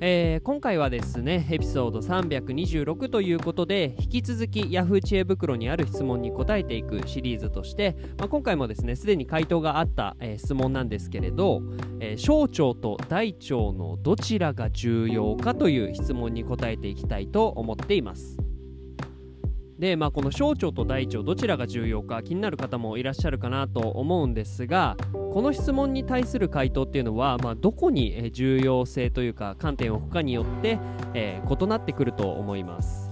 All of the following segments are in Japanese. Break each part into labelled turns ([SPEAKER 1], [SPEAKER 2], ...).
[SPEAKER 1] えー今回はですねエピソード326ということで引き続きヤフー知恵袋にある質問に答えていくシリーズとして、まあ、今回もですねすでに回答があった、えー質問なんですけれど、えー小腸と大腸のどちらが重要かという質問に答えていきたいと思っています。で、まあ、この小腸と大腸どちらが重要か気になる方もいらっしゃるかなと思うんですがこの質問に対する回答っていうのは、まあ、どこに重要性というか観点を置くかによって、えー異なってくると思います。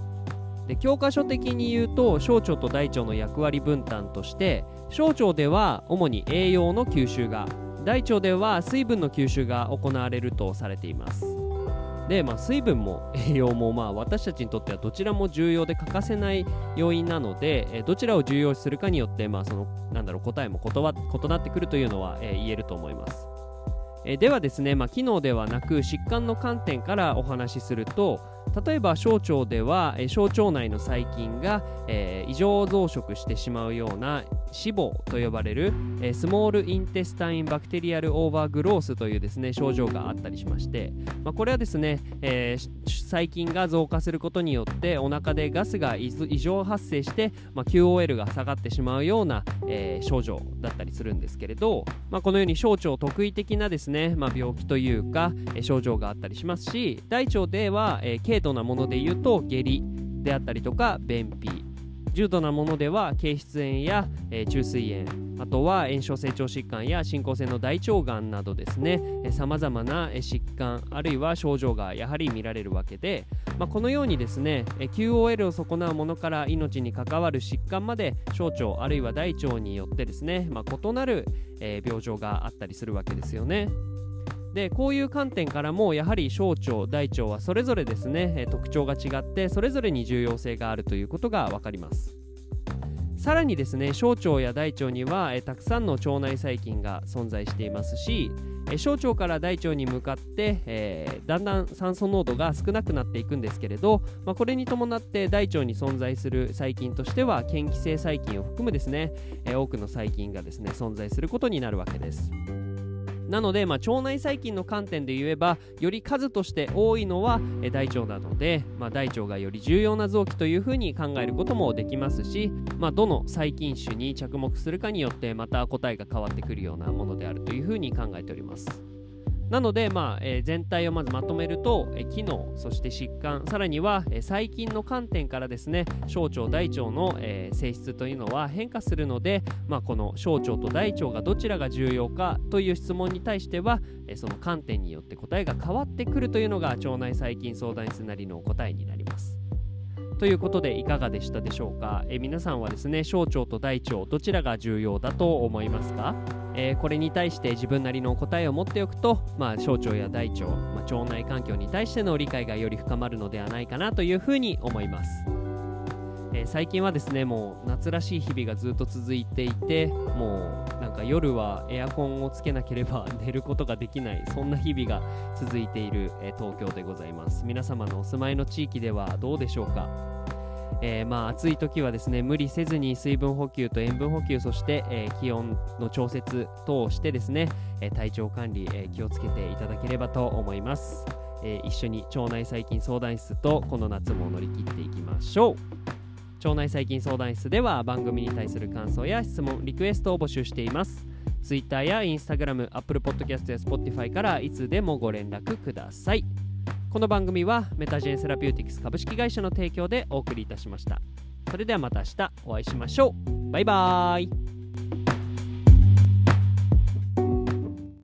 [SPEAKER 1] で教科書的に言うと小腸と大腸の役割分担として小腸では主に栄養の吸収が大腸では水分の吸収が行われるとされています。で、まあ、水分も 栄養もまあ私たちにとってはどちらも重要で欠かせない要因なので、えどちらを重要視するかによって、まあ、そのなんだろう答えも異なってくるというのは、え言えると思います。えではですね、まあ、機能ではなく疾患の観点からお話しすると例えば小腸では、え小腸内の細菌が、えー異常増殖してしまうような脂肪と呼ばれる、えースモールインテスタインバクテリアルオーバーグロースというですね症状があったりしまして、まあ、これはですね、えー細菌が増加することによってお腹でガスが異常発生して、まあ、QOL が下がってしまうような、えー症状だったりするんですけれど、まあ、このように小腸特異的なですね、まあ、病気というか、えー症状があったりしますし大腸では、えー軽度なもので言うと下痢であったりとか便秘重度なものでは経質炎や、えー中水炎あとは炎症成長疾患や進行性の大腸がんなどですねさまざまな疾患あるいは症状がやはり見られるわけで、まあ、このようにですね QOL を損なうものから命に関わる疾患まで小腸あるいは大腸によってですね、まあ、異なる、えー病状があったりするわけですよね。でこういう観点からもやはり小腸大腸はそれぞれですね特徴が違ってそれぞれに重要性があるということが分かります。さらにですね小腸や大腸にはえたくさんの腸内細菌が存在していますしえ小腸から大腸に向かって、えーだんだん酸素濃度が少なくなっていくんですけれど、まあ、これに伴って大腸に存在する細菌としては嫌気性細菌を含むですね、え多くの細菌がですね存在することになるわけです。なので、まあ、腸内細菌の観点で言えばより数として多いのは大腸なので、まあ、大腸がより重要な臓器というふうに考えることもできますし、まあ、どの細菌種に着目するかによってまた答えが変わってくるようなものであるというふうに考えております。なので、まあえー全体をまずまとめると、えー機能そして疾患さらには、えー細菌の観点からですね小腸大腸の、え性質というのは変化するので、まあ、この小腸と大腸がどちらが重要かという質問に対しては、えその観点によって答えが変わってくるというのが腸内細菌相談室なりの答えになります。ということでいかがでしたでしょうか、えー皆さんはですね小腸と大腸どちらが重要だと思いますか？えーこれに対して自分なりの答えを持っておくと、まあ、小腸や大腸、まあ、腸内環境に対しての理解がより深まるのではないかなというふうに思います、えー最近はですねもう夏らしい日々がずっと続いていてもうなんか夜はエアコンをつけなければ寝ることができないそんな日々が続いている、えー東京でございます。皆様のお住まいの地域ではどうでしょうか？えーまあ暑い時はですね無理せずに水分補給と塩分補給そして、え気温の調節等をしてですね、え体調管理、え気をつけていただければと思います、え一緒に腸内細菌相談室とこの夏も乗り切っていきましょう。腸内細菌相談室では番組に対する感想や質問リクエストを募集しています。Twitter や Instagram、Apple Podcast や Spotify からいつでもご連絡ください。この番組はメタジェンセラピューティクス株式会社の提供でお送りいたしました。それではまた明日お会いしましょう。バイバーイ。